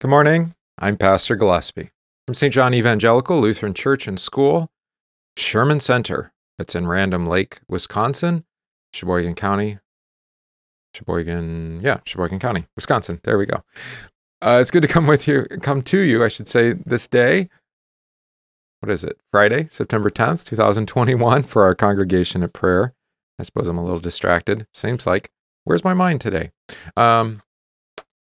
Good morning. I'm Pastor Gillespie from St. John Evangelical Lutheran Church and School, Sherman Center. It's in Random Lake, Wisconsin, Sheboygan County. Sheboygan, yeah, Sheboygan County, Wisconsin. There we go. Uh, it's good to come with you, come to you, I should say, this day. What is it? Friday, September 10th, 2021, for our congregation at prayer. I suppose I'm a little distracted. Seems like, where's my mind today? Um,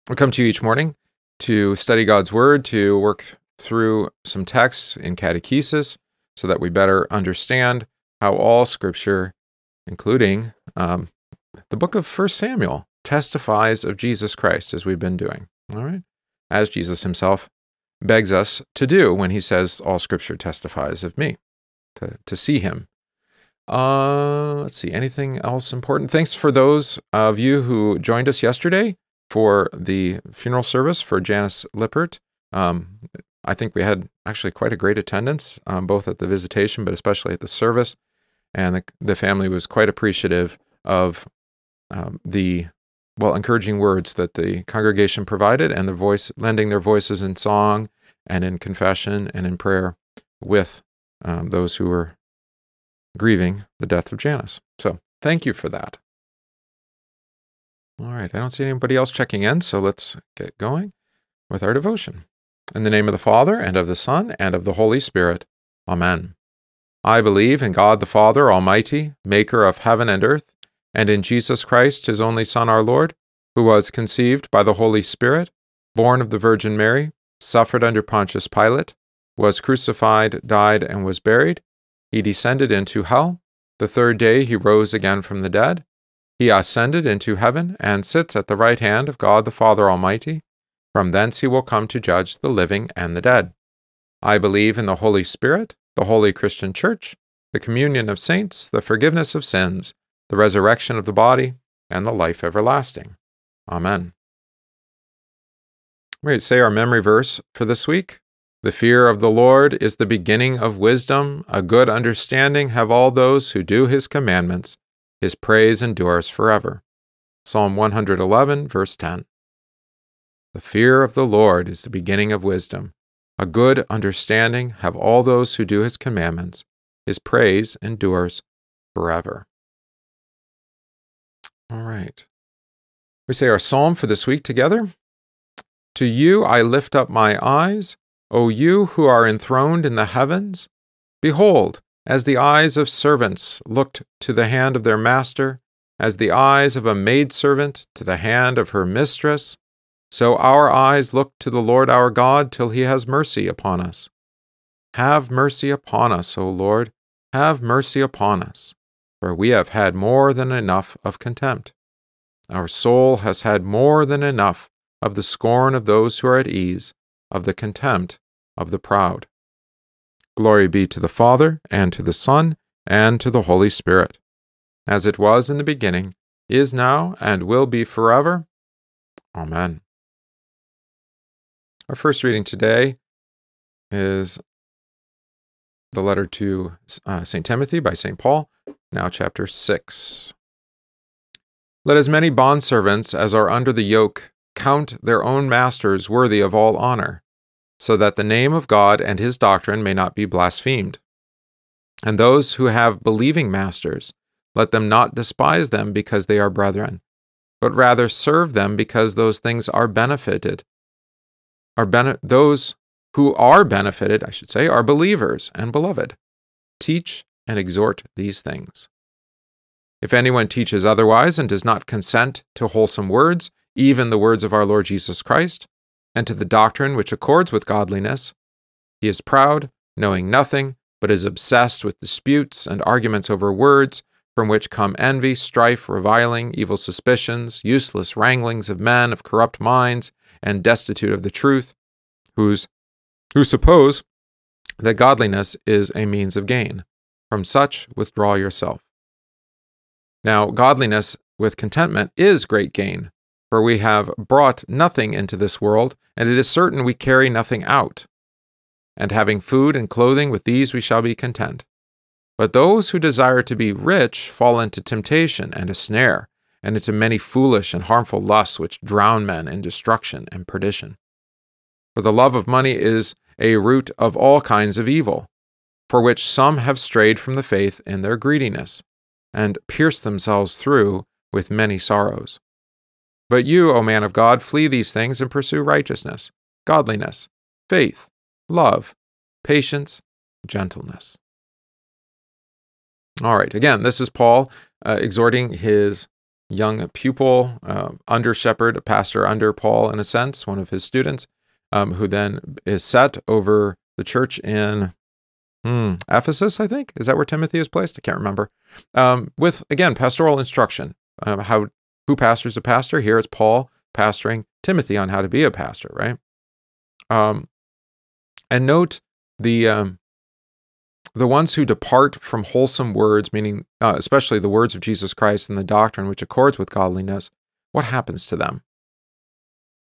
we come to you each morning to study God's Word, to work through some texts in catechesis so that we better understand how all Scripture, including um, the book of First Samuel, testifies of Jesus Christ, as we've been doing. All right? As Jesus himself begs us to do when he says, All Scripture testifies of me, to, to see him. Uh, let's see, anything else important? Thanks for those of you who joined us yesterday for the funeral service for Janice Lippert. Um, I think we had actually quite a great attendance, um, both at the visitation, but especially at the service. And the, the family was quite appreciative of um, the, well, encouraging words that the congregation provided and the voice, lending their voices in song and in confession and in prayer with um, those who were grieving the death of Janice. So thank you for that. All right, I don't see anybody else checking in, so let's get going with our devotion. In the name of the Father, and of the Son, and of the Holy Spirit. Amen. I believe in God the Father Almighty, maker of heaven and earth, and in Jesus Christ, his only Son, our Lord, who was conceived by the Holy Spirit, born of the Virgin Mary, suffered under Pontius Pilate, was crucified, died, and was buried. He descended into hell. The third day he rose again from the dead. He ascended into heaven and sits at the right hand of God the Father Almighty. From thence he will come to judge the living and the dead. I believe in the Holy Spirit, the holy Christian Church, the communion of saints, the forgiveness of sins, the resurrection of the body, and the life everlasting. Amen. We say our memory verse for this week. The fear of the Lord is the beginning of wisdom. A good understanding have all those who do his commandments. His praise endures forever. Psalm 111, verse 10. The fear of the Lord is the beginning of wisdom. A good understanding have all those who do his commandments. His praise endures forever. All right. We say our psalm for this week together. To you I lift up my eyes, O you who are enthroned in the heavens. Behold, as the eyes of servants looked to the hand of their master, as the eyes of a maidservant to the hand of her mistress, so our eyes look to the Lord our God till he has mercy upon us. Have mercy upon us, O Lord, have mercy upon us, for we have had more than enough of contempt. Our soul has had more than enough of the scorn of those who are at ease, of the contempt of the proud. Glory be to the Father, and to the Son, and to the Holy Spirit, as it was in the beginning, is now, and will be forever. Amen. Our first reading today is the letter to uh, St. Timothy by St. Paul, now chapter 6. Let as many bondservants as are under the yoke count their own masters worthy of all honor so that the name of God and his doctrine may not be blasphemed. And those who have believing masters, let them not despise them because they are brethren, but rather serve them because those things are benefited. Are bene- those who are benefited, I should say, are believers and beloved. Teach and exhort these things. If anyone teaches otherwise and does not consent to wholesome words, even the words of our Lord Jesus Christ, and to the doctrine which accords with godliness. He is proud, knowing nothing, but is obsessed with disputes and arguments over words, from which come envy, strife, reviling, evil suspicions, useless wranglings of men of corrupt minds and destitute of the truth, whose, who suppose that godliness is a means of gain. From such withdraw yourself. Now, godliness with contentment is great gain, for we have brought nothing into this world, and it is certain we carry nothing out. And having food and clothing, with these we shall be content. But those who desire to be rich fall into temptation and a snare, and into many foolish and harmful lusts which drown men in destruction and perdition. For the love of money is a root of all kinds of evil, for which some have strayed from the faith in their greediness, and pierced themselves through with many sorrows. But you, O man of God, flee these things and pursue righteousness, godliness, faith, love, patience, gentleness. All right, again, this is Paul uh, exhorting his young pupil, uh, under shepherd, a pastor under Paul, in a sense, one of his students, um, who then is set over the church in hmm, Ephesus, I think. Is that where Timothy is placed? I can't remember. Um, with, again, pastoral instruction. Um, how Who pastors a pastor? Here it's Paul pastoring Timothy on how to be a pastor, right? Um, and note the um, the ones who depart from wholesome words, meaning uh, especially the words of Jesus Christ and the doctrine which accords with godliness, what happens to them?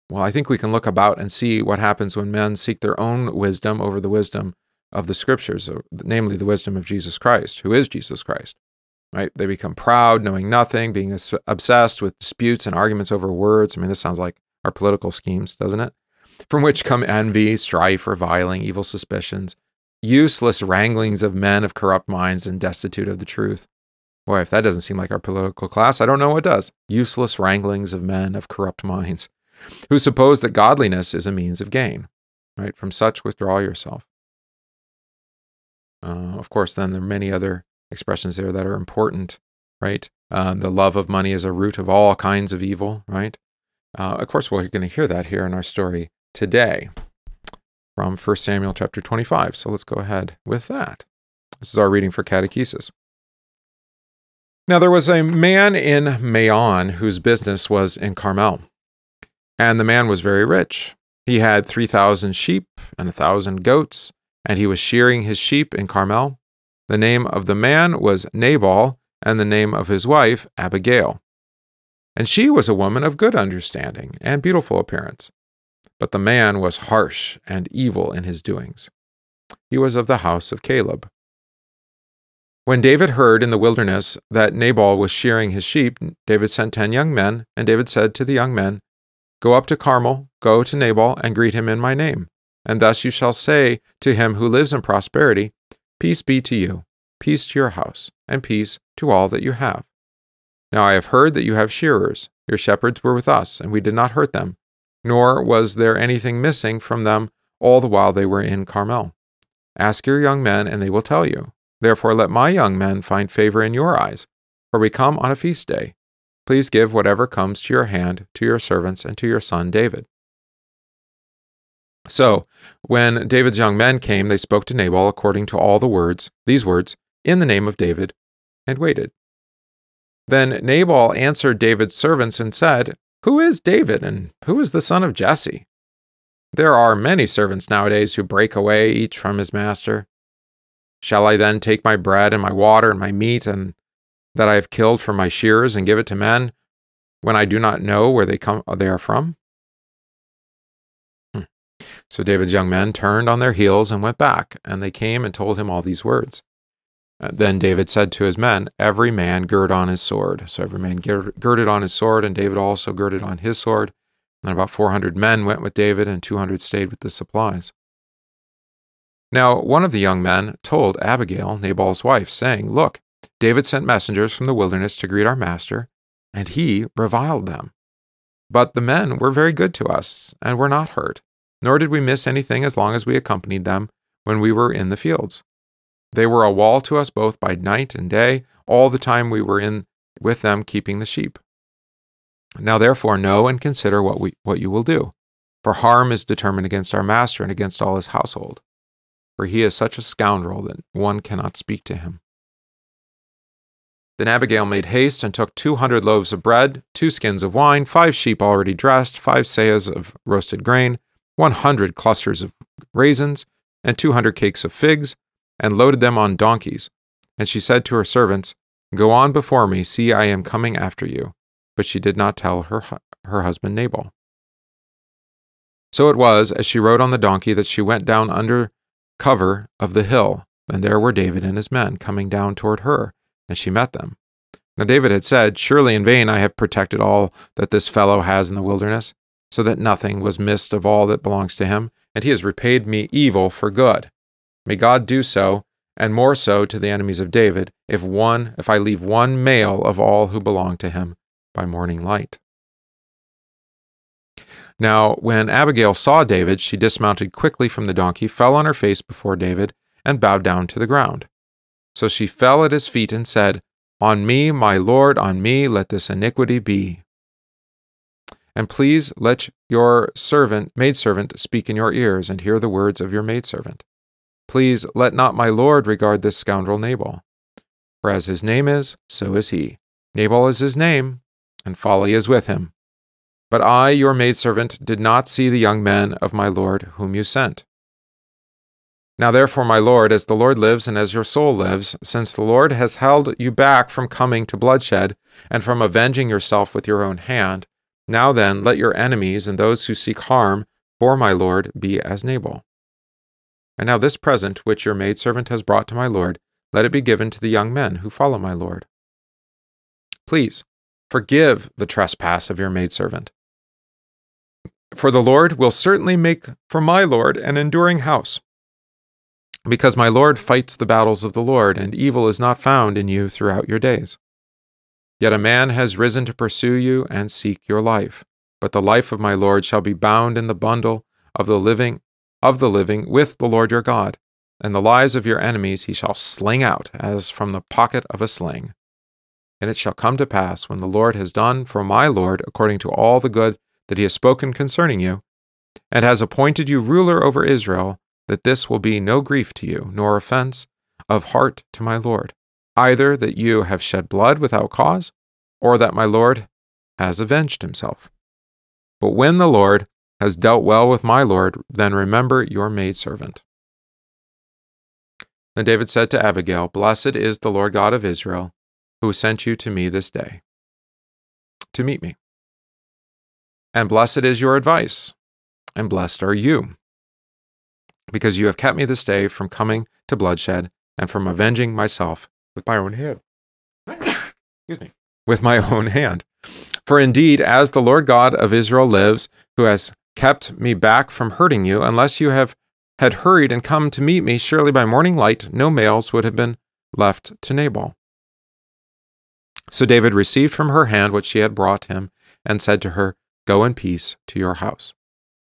Well, I think we can look about and see what happens when men seek their own wisdom over the wisdom of the scriptures, namely the wisdom of Jesus Christ, who is Jesus Christ. Right? They become proud, knowing nothing, being obsessed with disputes and arguments over words. I mean, this sounds like our political schemes, doesn't it? From which come envy, strife, reviling, evil suspicions useless wranglings of men of corrupt minds and destitute of the truth. Boy, if that doesn't seem like our political class, I don't know what does. Useless wranglings of men of corrupt minds, who suppose that godliness is a means of gain. Right? From such withdraw yourself. Uh, of course, then there are many other expressions there that are important, right? Um, the love of money is a root of all kinds of evil, right? Uh, of course, we're going to hear that here in our story today from 1 Samuel chapter 25. So let's go ahead with that. This is our reading for catechesis. Now there was a man in Maon whose business was in Carmel, and the man was very rich. He had 3,000 sheep and a 1,000 goats, and he was shearing his sheep in Carmel. The name of the man was Nabal, and the name of his wife Abigail. And she was a woman of good understanding and beautiful appearance. But the man was harsh and evil in his doings. He was of the house of Caleb. When David heard in the wilderness that Nabal was shearing his sheep, David sent ten young men, and David said to the young men, Go up to Carmel, go to Nabal, and greet him in my name. And thus you shall say to him who lives in prosperity, Peace be to you, peace to your house, and peace to all that you have. Now I have heard that you have shearers. Your shepherds were with us, and we did not hurt them, nor was there anything missing from them all the while they were in Carmel. Ask your young men, and they will tell you. Therefore, let my young men find favor in your eyes, for we come on a feast day. Please give whatever comes to your hand to your servants and to your son David. So, when David's young men came, they spoke to Nabal according to all the words, these words, in the name of David, and waited. Then Nabal answered David's servants and said, who is David and who is the son of Jesse? There are many servants nowadays who break away each from his master. Shall I then take my bread and my water and my meat and that I have killed for my shearers and give it to men when I do not know where they come they are from? So David's young men turned on their heels and went back, and they came and told him all these words. Uh, then David said to his men, Every man gird on his sword. So every man girded on his sword, and David also girded on his sword. And about 400 men went with David, and 200 stayed with the supplies. Now, one of the young men told Abigail, Nabal's wife, saying, Look, David sent messengers from the wilderness to greet our master, and he reviled them. But the men were very good to us, and were not hurt, nor did we miss anything as long as we accompanied them when we were in the fields. They were a wall to us both by night and day, all the time we were in with them keeping the sheep. Now therefore know and consider what we what you will do. For harm is determined against our master and against all his household. For he is such a scoundrel that one cannot speak to him. Then Abigail made haste and took two hundred loaves of bread, two skins of wine, five sheep already dressed, five seahs of roasted grain, one hundred clusters of raisins, and two hundred cakes of figs, and loaded them on donkeys. And she said to her servants, Go on before me, see, I am coming after you. But she did not tell her, her husband Nabal. So it was, as she rode on the donkey, that she went down under cover of the hill, and there were David and his men coming down toward her, and she met them. Now David had said, Surely in vain I have protected all that this fellow has in the wilderness, so that nothing was missed of all that belongs to him, and he has repaid me evil for good. May God do so, and more so to the enemies of David, if one if I leave one male of all who belong to him by morning light. Now, when Abigail saw David, she dismounted quickly from the donkey, fell on her face before David, and bowed down to the ground. So she fell at his feet and said, On me, my lord, on me, let this iniquity be. And please let your servant, maidservant, speak in your ears, and hear the words of your maidservant. Please let not my lord regard this scoundrel Nabal. For as his name is, so is he. Nabal is his name, and folly is with him. But I, your maidservant, did not see the young men of my lord whom you sent. Now therefore, my lord, as the Lord lives and as your soul lives, since the Lord has held you back from coming to bloodshed and from avenging yourself with your own hand, now then, let your enemies and those who seek harm for my lord be as Nabal. And now this present which your maidservant has brought to my lord, let it be given to the young men who follow my lord. Please, forgive the trespass of your maidservant. For the Lord will certainly make for my Lord an enduring house. Because my Lord fights the battles of the Lord, and evil is not found in you throughout your days. Yet a man has risen to pursue you and seek your life. But the life of my Lord shall be bound in the bundle of the living of the living with the Lord your God, and the lives of your enemies he shall sling out as from the pocket of a sling. And it shall come to pass, when the Lord has done for my Lord according to all the good that he has spoken concerning you, and has appointed you ruler over Israel, that this will be no grief to you, nor offense of heart to my Lord, either that you have shed blood without cause, or that my Lord has avenged himself. But when the Lord has dealt well with my Lord, then remember your maidservant. Then David said to Abigail, Blessed is the Lord God of Israel, who sent you to me this day to meet me. And blessed is your advice, and blessed are you, because you have kept me this day from coming to bloodshed and from avenging myself with my own hand. Excuse me. With my own hand. For indeed, as the Lord God of Israel lives, who has kept me back from hurting you, unless you have had hurried and come to meet me, surely by morning light no males would have been left to Nabal. So David received from her hand what she had brought him, and said to her, Go in peace to your house.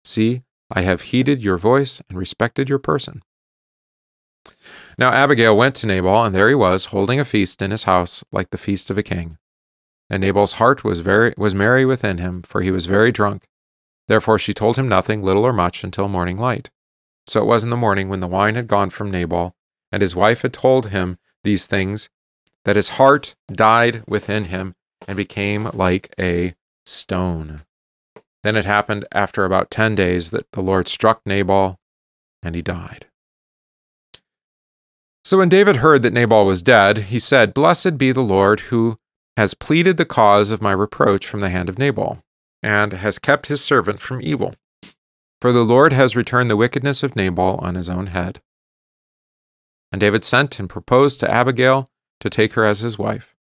See, I have heeded your voice and respected your person. Now Abigail went to Nabal, and there he was, holding a feast in his house, like the feast of a king. And Nabal's heart was very was merry within him, for he was very drunk. Therefore she told him nothing, little or much, until morning light. So it was in the morning, when the wine had gone from Nabal, and his wife had told him these things, that his heart died within him and became like a stone. Then it happened after about ten days that the Lord struck Nabal, and he died. So when David heard that Nabal was dead, he said, Blessed be the Lord who has pleaded the cause of my reproach from the hand of Nabal, and has kept his servant from evil. For the Lord has returned the wickedness of Nabal on his own head. And David sent and proposed to Abigail to take her as his wife.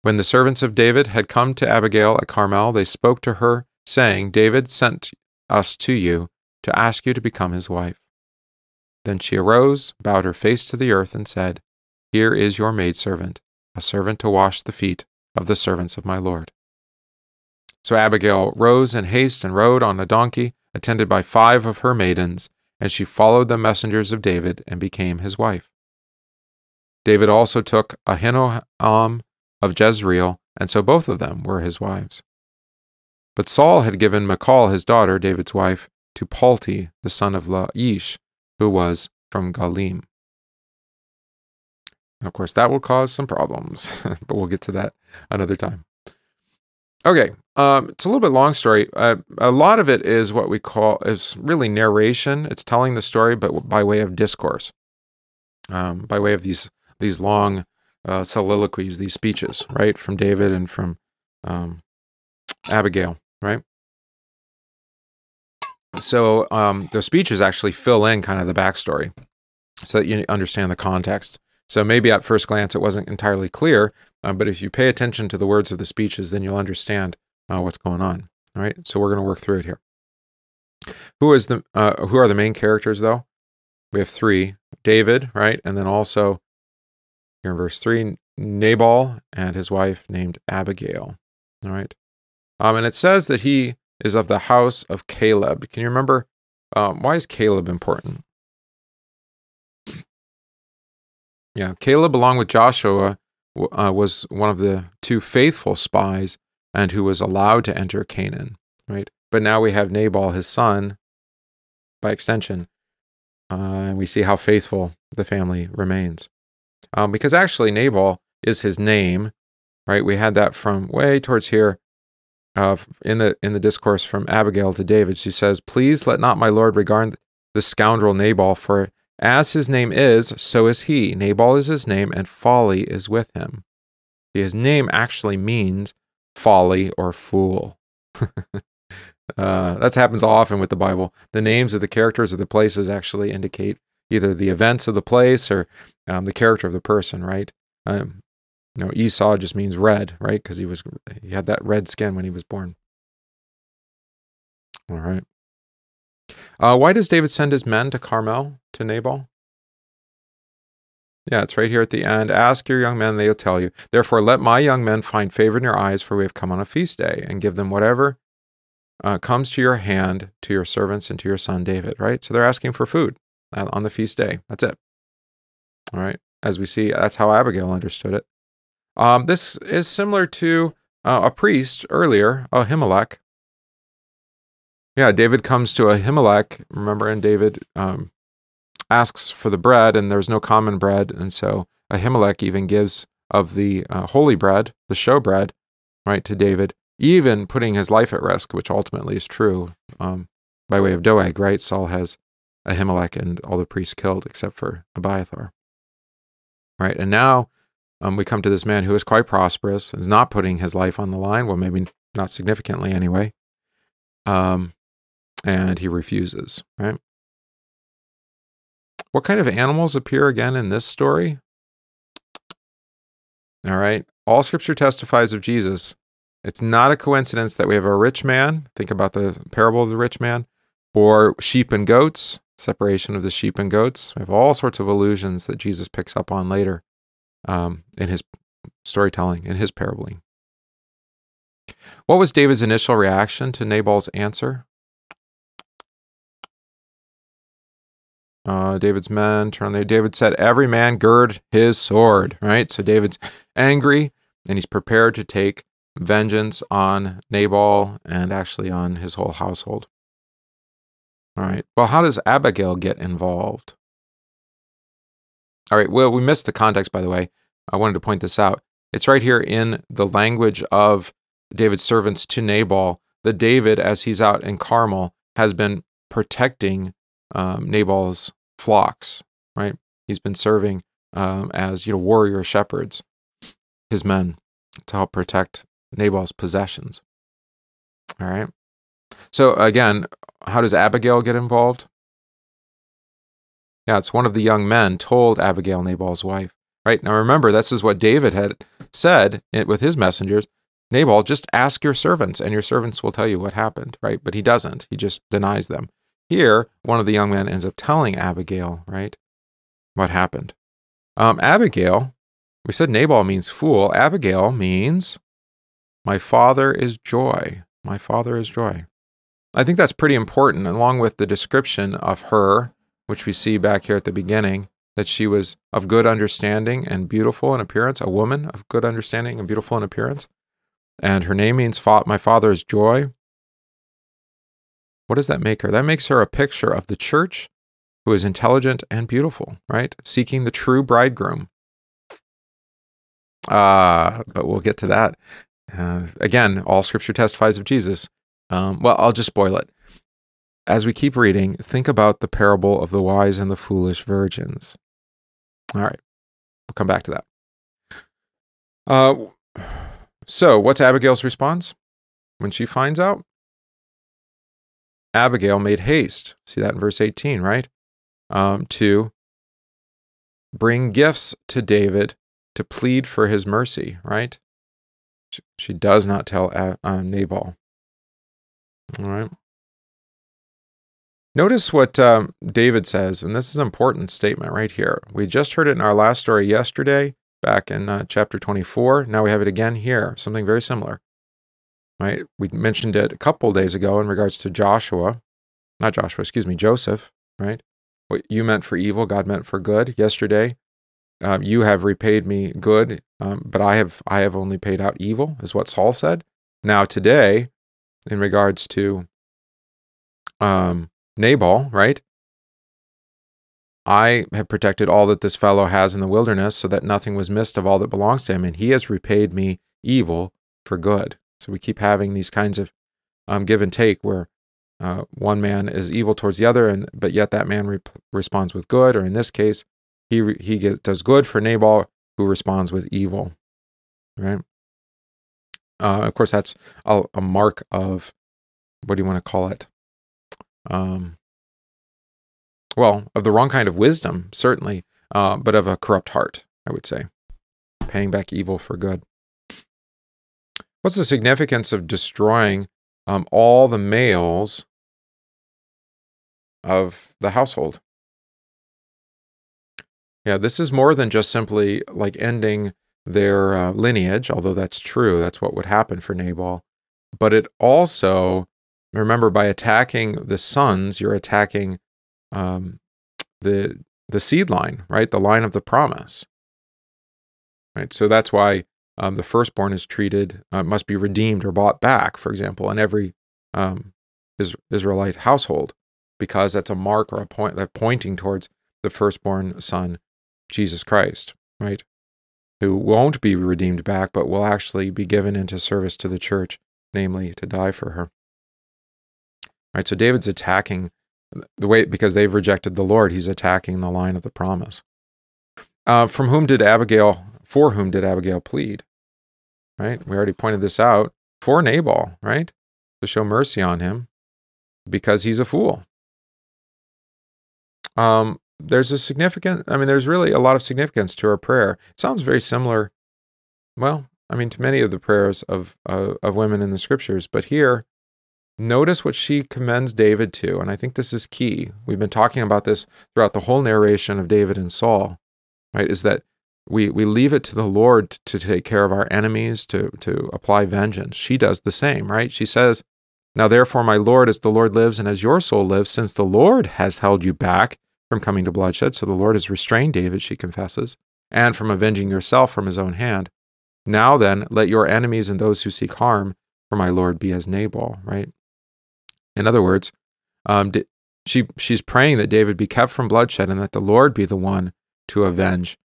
When the servants of David had come to Abigail at Carmel, they spoke to her, saying, David sent us to you to ask you to become his wife. Then she arose, bowed her face to the earth, and said, Here is your maidservant, a servant to wash the feet of the servants of my Lord. So Abigail rose in haste and rode on a donkey, attended by five of her maidens, and she followed the messengers of David and became his wife. David also took Ahinoam of Jezreel, and so both of them were his wives. But Saul had given Michal, his daughter, David's wife, to Palti, the son of Laish, who was from Galim. of course, that will cause some problems, but we'll get to that another time. Okay, um, it's a little bit long story. Uh, a lot of it is what we call is really narration. It's telling the story, but by way of discourse, um, by way of these these long uh, soliloquies, these speeches, right, from David and from um, Abigail, right? So um, the speeches actually fill in kind of the backstory so that you understand the context. So maybe at first glance it wasn't entirely clear, uh, but if you pay attention to the words of the speeches, then you'll understand uh, what's going on. All right, so we're going to work through it here. Who is the uh, who are the main characters though? We have three: David, right, and then also here in verse three, Nabal and his wife named Abigail. All right, um, and it says that he is of the house of Caleb. Can you remember um, why is Caleb important? Yeah, Caleb, along with Joshua, uh, was one of the two faithful spies and who was allowed to enter Canaan, right? But now we have Nabal, his son, by extension, uh, and we see how faithful the family remains. Um, because actually, Nabal is his name, right? We had that from way towards here uh, in the in the discourse from Abigail to David. She says, "Please let not my lord regard the scoundrel Nabal, for as his name is, so is he. Nabal is his name, and folly is with him. His name actually means folly or fool. uh, that happens often with the Bible. The names of the characters of the places actually indicate either the events of the place or um, the character of the person, right? Um, you know, Esau just means red, right? Because he was he had that red skin when he was born. All right. Uh, why does David send his men to Carmel to Nabal? Yeah, it's right here at the end. Ask your young men, they'll tell you. Therefore, let my young men find favor in your eyes, for we have come on a feast day, and give them whatever uh, comes to your hand to your servants and to your son David, right? So they're asking for food uh, on the feast day. That's it. All right. As we see, that's how Abigail understood it. Um, this is similar to uh, a priest earlier, Ahimelech, yeah, David comes to Ahimelech, remember, and David um, asks for the bread, and there's no common bread. And so Ahimelech even gives of the uh, holy bread, the show bread, right, to David, even putting his life at risk, which ultimately is true um, by way of Doeg, right? Saul has Ahimelech and all the priests killed except for Abiathar, right? And now um, we come to this man who is quite prosperous, is not putting his life on the line, well, maybe not significantly anyway. Um, and he refuses, right? What kind of animals appear again in this story? All right. All scripture testifies of Jesus. It's not a coincidence that we have a rich man, think about the parable of the rich man, or sheep and goats, separation of the sheep and goats. We have all sorts of allusions that Jesus picks up on later um, in his storytelling, in his parabling. What was David's initial reaction to Nabal's answer? Uh, David's men turn there. David said, Every man gird his sword, right? So David's angry and he's prepared to take vengeance on Nabal and actually on his whole household. All right. Well, how does Abigail get involved? All right. Well, we missed the context, by the way. I wanted to point this out. It's right here in the language of David's servants to Nabal that David, as he's out in Carmel, has been protecting um, Nabal's flocks, right? He's been serving um, as you know warrior shepherds, his men, to help protect Nabal's possessions. All right. So again, how does Abigail get involved? Yeah, it's one of the young men told Abigail, Nabal's wife. Right now, remember this is what David had said with his messengers. Nabal, just ask your servants, and your servants will tell you what happened. Right, but he doesn't. He just denies them. Here, one of the young men ends up telling Abigail, right, what happened. Um, Abigail, we said Nabal means fool. Abigail means my father is joy. My father is joy. I think that's pretty important, along with the description of her, which we see back here at the beginning, that she was of good understanding and beautiful in appearance, a woman of good understanding and beautiful in appearance. And her name means my father's joy. What does that make her? That makes her a picture of the church who is intelligent and beautiful, right? Seeking the true bridegroom. Uh, but we'll get to that. Uh, again, all scripture testifies of Jesus. Um, well, I'll just spoil it. As we keep reading, think about the parable of the wise and the foolish virgins. All right, we'll come back to that. Uh, so, what's Abigail's response when she finds out? Abigail made haste. See that in verse 18, right? Um, to bring gifts to David to plead for his mercy, right? She, she does not tell uh, Nabal. All right. Notice what um, David says, and this is an important statement right here. We just heard it in our last story yesterday, back in uh, chapter 24. Now we have it again here, something very similar. Right? We mentioned it a couple days ago in regards to Joshua, not Joshua, excuse me, Joseph, right? What you meant for evil, God meant for good. Yesterday, um, you have repaid me good, um, but I have I have only paid out evil, is what Saul said. Now today, in regards to um, Nabal, right? I have protected all that this fellow has in the wilderness, so that nothing was missed of all that belongs to him, and he has repaid me evil for good. So we keep having these kinds of um, give and take where uh, one man is evil towards the other, and but yet that man re- responds with good, or in this case, he re- he get, does good for Nabal, who responds with evil. Right. Uh, of course, that's a, a mark of what do you want to call it? Um, well, of the wrong kind of wisdom, certainly, uh, but of a corrupt heart, I would say. Paying back evil for good. What's the significance of destroying um, all the males of the household? Yeah, this is more than just simply like ending their uh, lineage, although that's true. That's what would happen for Nabal. But it also Remember, by attacking the sons, you're attacking um, the the seed line, right? The line of the promise, right? So that's why um, the firstborn is treated uh, must be redeemed or bought back, for example, in every um, Israelite household, because that's a mark or a point that pointing towards the firstborn son, Jesus Christ, right? Who won't be redeemed back, but will actually be given into service to the church, namely to die for her. Right? So David's attacking the way because they've rejected the Lord, he's attacking the line of the promise. Uh, from whom did Abigail, for whom did Abigail plead? Right? We already pointed this out. For Nabal, right? To show mercy on him because he's a fool. Um, there's a significant, I mean, there's really a lot of significance to her prayer. It sounds very similar, well, I mean, to many of the prayers of, uh, of women in the scriptures, but here Notice what she commends David to, and I think this is key. We've been talking about this throughout the whole narration of David and Saul, right? Is that we, we leave it to the Lord to take care of our enemies, to, to apply vengeance. She does the same, right? She says, Now therefore, my Lord, as the Lord lives and as your soul lives, since the Lord has held you back from coming to bloodshed, so the Lord has restrained David, she confesses, and from avenging yourself from his own hand. Now then, let your enemies and those who seek harm for my Lord be as Nabal, right? In other words, um, she she's praying that David be kept from bloodshed and that the Lord be the one to avenge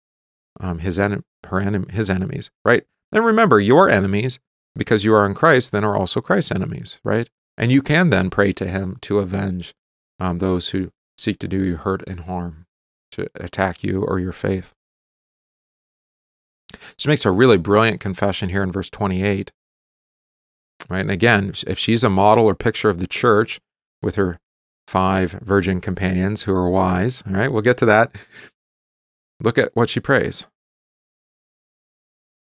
um, his en- her en- his enemies. Right. And remember, your enemies, because you are in Christ, then are also Christ's enemies. Right. And you can then pray to Him to avenge um, those who seek to do you hurt and harm, to attack you or your faith. She makes a really brilliant confession here in verse 28 Right. And again, if she's a model or picture of the church with her five virgin companions who are wise, all right, we'll get to that. Look at what she prays.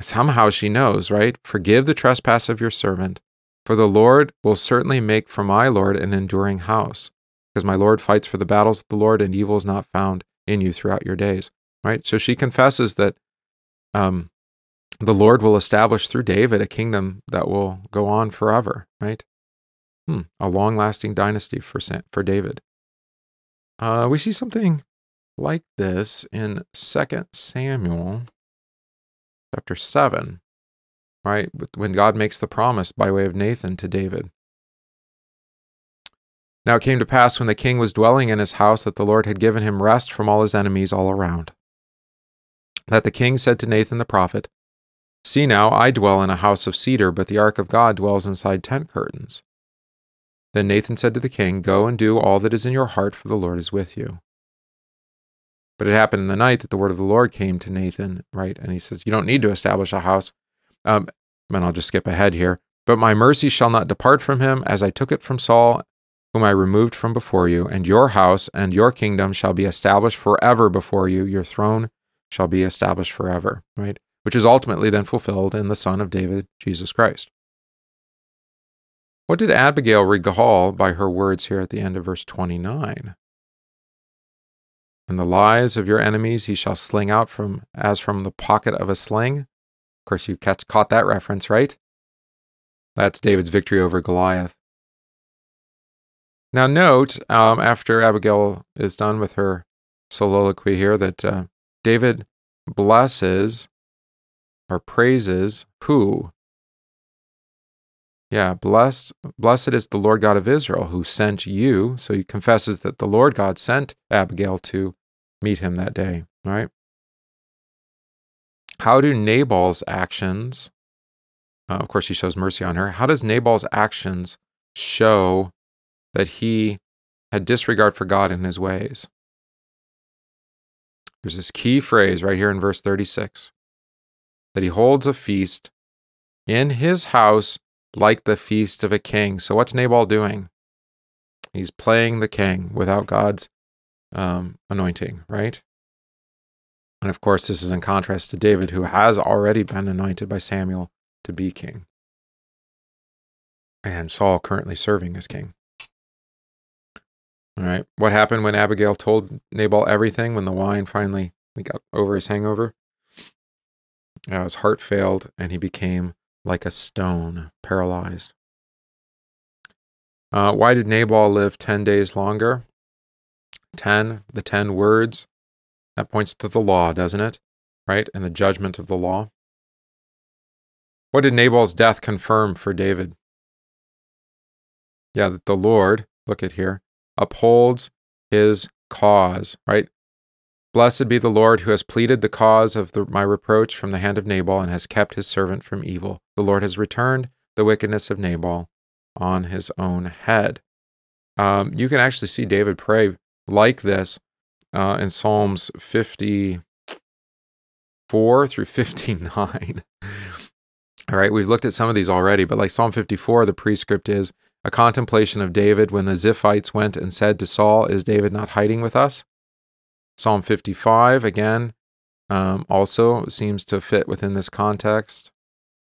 Somehow she knows, right? Forgive the trespass of your servant, for the Lord will certainly make for my Lord an enduring house, because my Lord fights for the battles of the Lord, and evil is not found in you throughout your days. Right? So she confesses that um, the Lord will establish through David a kingdom that will go on forever, right? Hmm, a long lasting dynasty for, for David. Uh, we see something like this in 2 Samuel chapter 7, right? When God makes the promise by way of Nathan to David. Now it came to pass when the king was dwelling in his house that the Lord had given him rest from all his enemies all around. That the king said to Nathan the prophet, See now, I dwell in a house of cedar, but the ark of God dwells inside tent curtains. Then Nathan said to the king, Go and do all that is in your heart, for the Lord is with you. But it happened in the night that the word of the Lord came to Nathan, right? And he says, You don't need to establish a house. Um, and I'll just skip ahead here. But my mercy shall not depart from him, as I took it from Saul, whom I removed from before you. And your house and your kingdom shall be established forever before you. Your throne shall be established forever, right? Which is ultimately then fulfilled in the Son of David, Jesus Christ. What did Abigail recall by her words here at the end of verse 29? And the lies of your enemies he shall sling out from as from the pocket of a sling. Of course, you catch, caught that reference, right? That's David's victory over Goliath. Now, note um, after Abigail is done with her soliloquy here that uh, David blesses or praises who? Yeah, blessed blessed is the Lord God of Israel who sent you. So he confesses that the Lord God sent Abigail to meet him that day, right? How do Nabal's actions, uh, of course, he shows mercy on her. How does Nabal's actions show that he had disregard for God in his ways? There's this key phrase right here in verse 36 that he holds a feast in his house like the feast of a king. So, what's Nabal doing? He's playing the king without God's um, anointing, right? And of course, this is in contrast to David, who has already been anointed by Samuel to be king. And Saul currently serving as king. All right. What happened when Abigail told Nabal everything when the wine finally got over his hangover? Uh, his heart failed and he became like a stone, paralyzed. Uh, why did Nabal live 10 days longer? 10, the 10 words, that points to the law, doesn't it? Right? And the judgment of the law. What did Nabal's death confirm for David? Yeah, that the Lord, look at here, upholds his cause, right? Blessed be the Lord who has pleaded the cause of the, my reproach from the hand of Nabal and has kept his servant from evil. The Lord has returned the wickedness of Nabal on his own head. Um, you can actually see David pray like this uh, in Psalms 54 through 59. All right, we've looked at some of these already, but like Psalm 54, the prescript is a contemplation of David when the Ziphites went and said to Saul, Is David not hiding with us? Psalm 55, again, um, also seems to fit within this context,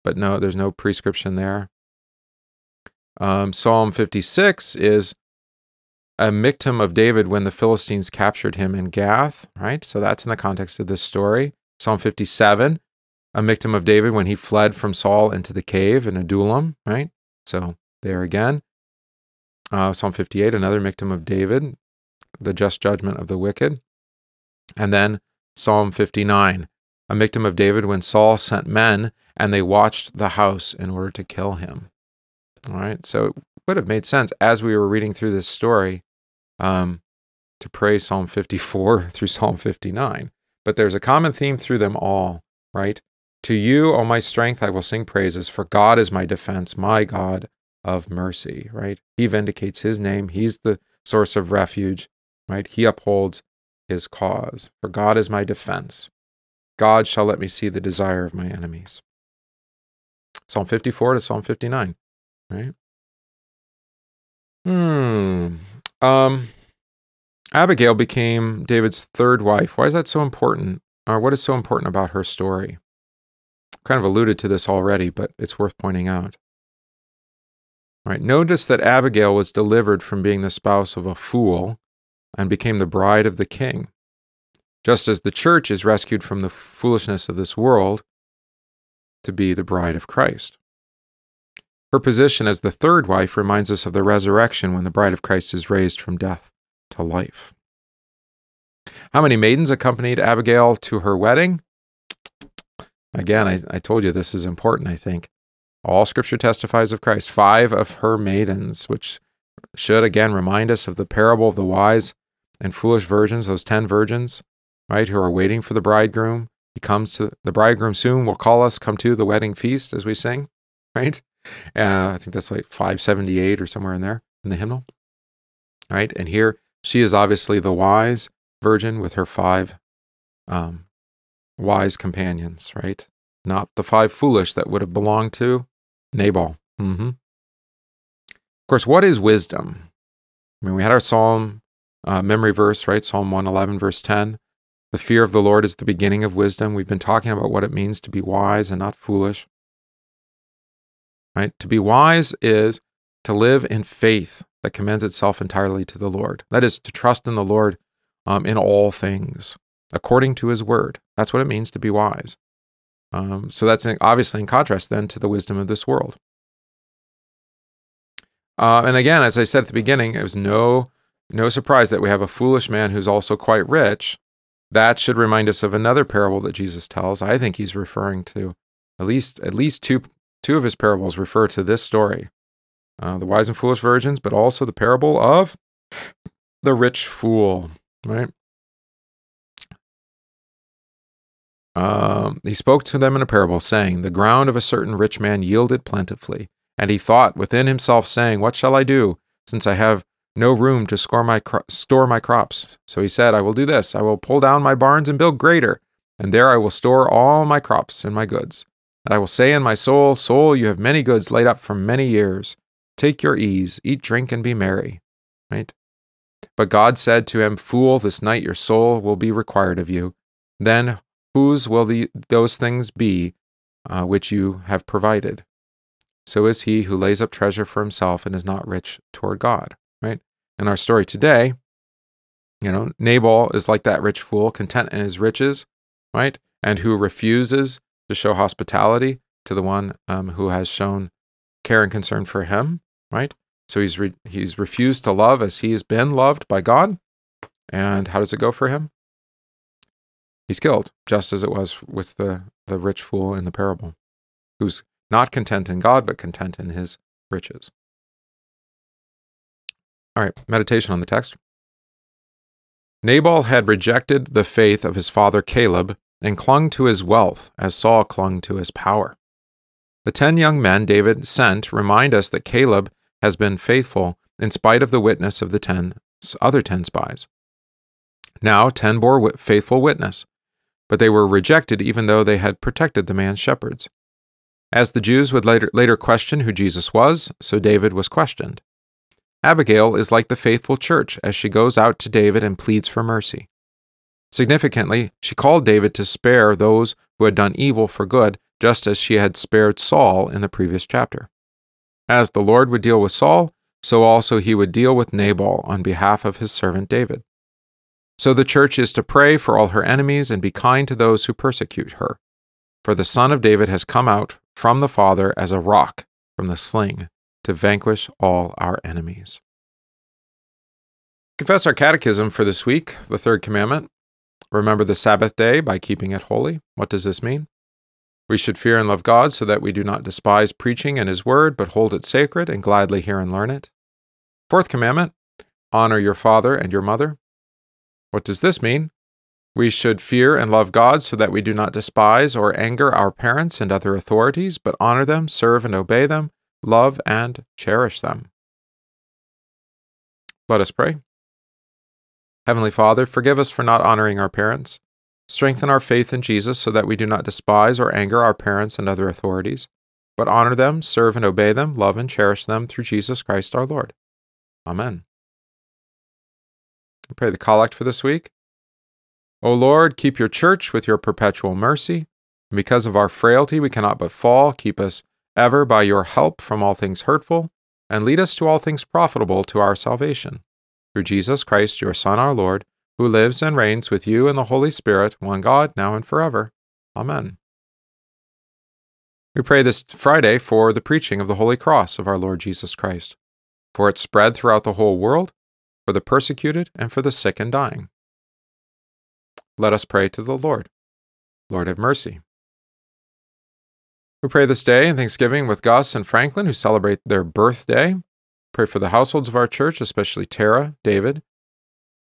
but no, there's no prescription there. Um, Psalm 56 is a Michtam of David when the Philistines captured him in Gath, right? So that's in the context of this story. Psalm 57, a Michtam of David when he fled from Saul into the cave in Adullam, right? So there again. Uh, Psalm 58, another Michtam of David, the just judgment of the wicked. And then Psalm 59, a Michtam of David when Saul sent men and they watched the house in order to kill him. All right, so it would have made sense as we were reading through this story um, to pray Psalm 54 through Psalm 59. But there's a common theme through them all, right? To you, O my strength, I will sing praises, for God is my defense, my God of mercy, right? He vindicates his name. He's the source of refuge, right? He upholds his cause. For God is my defense. God shall let me see the desire of my enemies. Psalm 54 to Psalm 59, right? Hmm. Um, Abigail became David's third wife. Why is that so important? Or what is so important about her story? Kind of alluded to this already, but it's worth pointing out. All right, notice that Abigail was delivered from being the spouse of a fool and became the bride of the king. Just as the church is rescued from the foolishness of this world to be the bride of Christ. Her position as the third wife reminds us of the resurrection when the bride of Christ is raised from death to life. How many maidens accompanied Abigail to her wedding? Again, I, I told you this is important, I think. All scripture testifies of Christ. Five of her maidens, which should again remind us of the parable of the wise and foolish virgins, those ten virgins, right, who are waiting for the bridegroom. He comes to the bridegroom soon will call us, come to the wedding feast, as we sing, right? Uh, I think that's like 578 or somewhere in there in the hymnal. Right. And here she is obviously the wise virgin with her five um, wise companions, right? Not the five foolish that would have belonged to Nabal. Mm-hmm. Of course, what is wisdom? I mean, we had our Psalm uh, memory verse, right? Psalm 111, verse 10. The fear of the Lord is the beginning of wisdom. We've been talking about what it means to be wise and not foolish. Right? To be wise is to live in faith that commends itself entirely to the Lord. That is, to trust in the Lord um, in all things, according to his word. That's what it means to be wise. Um, so that's in, obviously in contrast then to the wisdom of this world. Uh, and again, as I said at the beginning, it was no no surprise that we have a foolish man who's also quite rich. That should remind us of another parable that Jesus tells. I think he's referring to at least at least two two of his parables refer to this story, uh, the wise and foolish virgins, but also the parable of the rich fool. Right. Um, he spoke to them in a parable, saying, The ground of a certain rich man yielded plentifully. And he thought within himself, saying, What shall I do, since I have no room to store my, cro- store my crops? So he said, I will do this I will pull down my barns and build greater, and there I will store all my crops and my goods. And I will say in my soul, Soul, you have many goods laid up for many years. Take your ease, eat, drink, and be merry. Right? But God said to him, Fool, this night your soul will be required of you. Then whose will the, those things be uh, which you have provided? so is he who lays up treasure for himself and is not rich toward God, right? In our story today, you know, Nabal is like that rich fool, content in his riches, right? And who refuses to show hospitality to the one um, who has shown care and concern for him, right? So he's re- he's refused to love as he has been loved by God. And how does it go for him? He's killed, just as it was with the, the rich fool in the parable, who's not content in God, but content in his riches. All right, meditation on the text. Nabal had rejected the faith of his father Caleb and clung to his wealth as Saul clung to his power. The ten young men David sent remind us that Caleb has been faithful in spite of the witness of the ten other ten spies. Now ten bore faithful witness, but they were rejected even though they had protected the man's shepherds. As the Jews would later, later question who Jesus was, so David was questioned. Abigail is like the faithful church as she goes out to David and pleads for mercy. Significantly, she called David to spare those who had done evil for good, just as she had spared Saul in the previous chapter. As the Lord would deal with Saul, so also he would deal with Nabal on behalf of his servant David. So the church is to pray for all her enemies and be kind to those who persecute her. For the Son of David has come out from the Father as a rock from the sling to vanquish all our enemies. Confess our catechism for this week, the third commandment. Remember the Sabbath day by keeping it holy. What does this mean? We should fear and love God so that we do not despise preaching and His word, but hold it sacred and gladly hear and learn it. Fourth commandment honor your father and your mother. What does this mean? We should fear and love God so that we do not despise or anger our parents and other authorities, but honor them, serve and obey them, love and cherish them. Let us pray. Heavenly Father, forgive us for not honoring our parents. Strengthen our faith in Jesus so that we do not despise or anger our parents and other authorities, but honor them, serve and obey them, love and cherish them through Jesus Christ our Lord. Amen. I pray the collect for this week. O Lord, keep your church with your perpetual mercy. And because of our frailty, we cannot but fall. Keep us ever by your help from all things hurtful, and lead us to all things profitable to our salvation. Through Jesus Christ, your Son, our Lord, who lives and reigns with you in the Holy Spirit, one God, now and forever. Amen. We pray this Friday for the preaching of the Holy Cross of our Lord Jesus Christ, for its spread throughout the whole world, for the persecuted, and for the sick and dying. Let us pray to the Lord. Lord, have mercy. We pray this day in Thanksgiving with Gus and Franklin, who celebrate their birthday. Pray for the households of our church, especially Tara, David,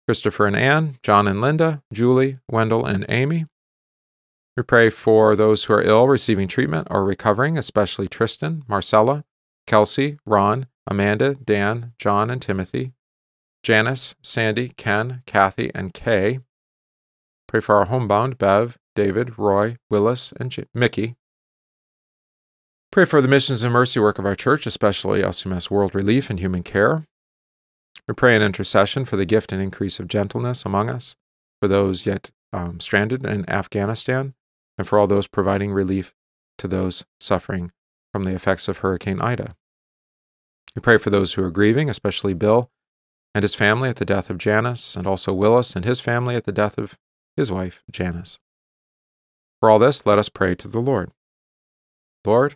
Christopher and Anne, John and Linda, Julie, Wendell, and Amy. We pray for those who are ill, receiving treatment, or recovering, especially Tristan, Marcella, Kelsey, Ron, Amanda, Dan, John, and Timothy, Janice, Sandy, Ken, Kathy, and Kay. Pray for our homebound Bev, David, Roy, Willis, and J- Mickey. Pray for the missions and mercy work of our church, especially LCMS World Relief and Human Care. We pray in intercession for the gift and increase of gentleness among us, for those yet um, stranded in Afghanistan, and for all those providing relief to those suffering from the effects of Hurricane Ida. We pray for those who are grieving, especially Bill and his family at the death of Janice, and also Willis and his family at the death of his wife, Janice. For all this, let us pray to the Lord. Lord,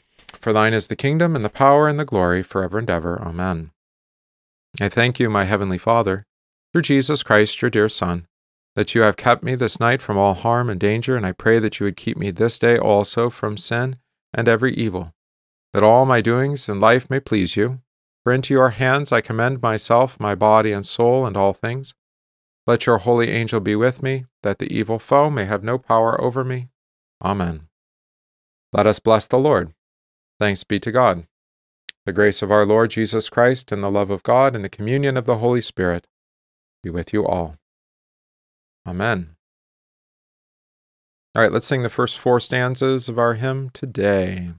For thine is the kingdom, and the power, and the glory, forever and ever. Amen. I thank you, my heavenly Father, through Jesus Christ, your dear Son, that you have kept me this night from all harm and danger, and I pray that you would keep me this day also from sin and every evil, that all my doings in life may please you. For into your hands I commend myself, my body and soul, and all things. Let your holy angel be with me, that the evil foe may have no power over me. Amen. Let us bless the Lord. Thanks be to God. The grace of our Lord Jesus Christ, and the love of God, and the communion of the Holy Spirit be with you all. Amen. All right, let's sing the first four stanzas of our hymn today.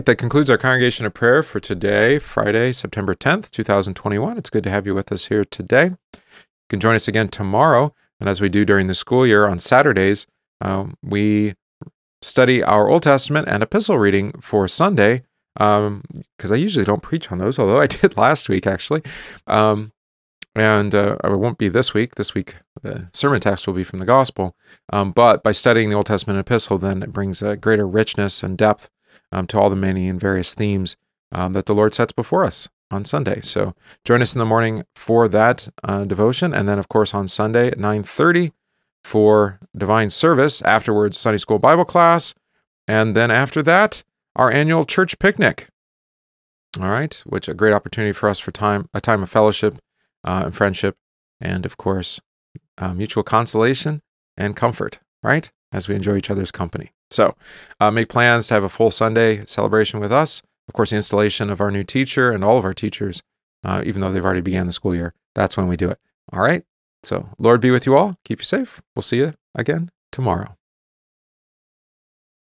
Right, that concludes our congregation of prayer for today, Friday, September 10th, 2021. It's good to have you with us here today. You can join us again tomorrow. And as we do during the school year on Saturdays, um, we study our Old Testament and epistle reading for Sunday, because um, I usually don't preach on those, although I did last week actually. Um, and uh, I won't be this week. This week, the sermon text will be from the gospel. Um, but by studying the Old Testament epistle, then it brings a greater richness and depth um, to all the many and various themes um, that the Lord sets before us on Sunday. So join us in the morning for that uh, devotion, and then of course on Sunday at nine thirty for divine service. Afterwards, Sunday school Bible class, and then after that, our annual church picnic. All right, which a great opportunity for us for time a time of fellowship uh, and friendship, and of course, uh, mutual consolation and comfort. Right as we enjoy each other's company. So, uh, make plans to have a full Sunday celebration with us. Of course, the installation of our new teacher and all of our teachers, uh, even though they've already began the school year, that's when we do it. All right. So, Lord be with you all. Keep you safe. We'll see you again tomorrow.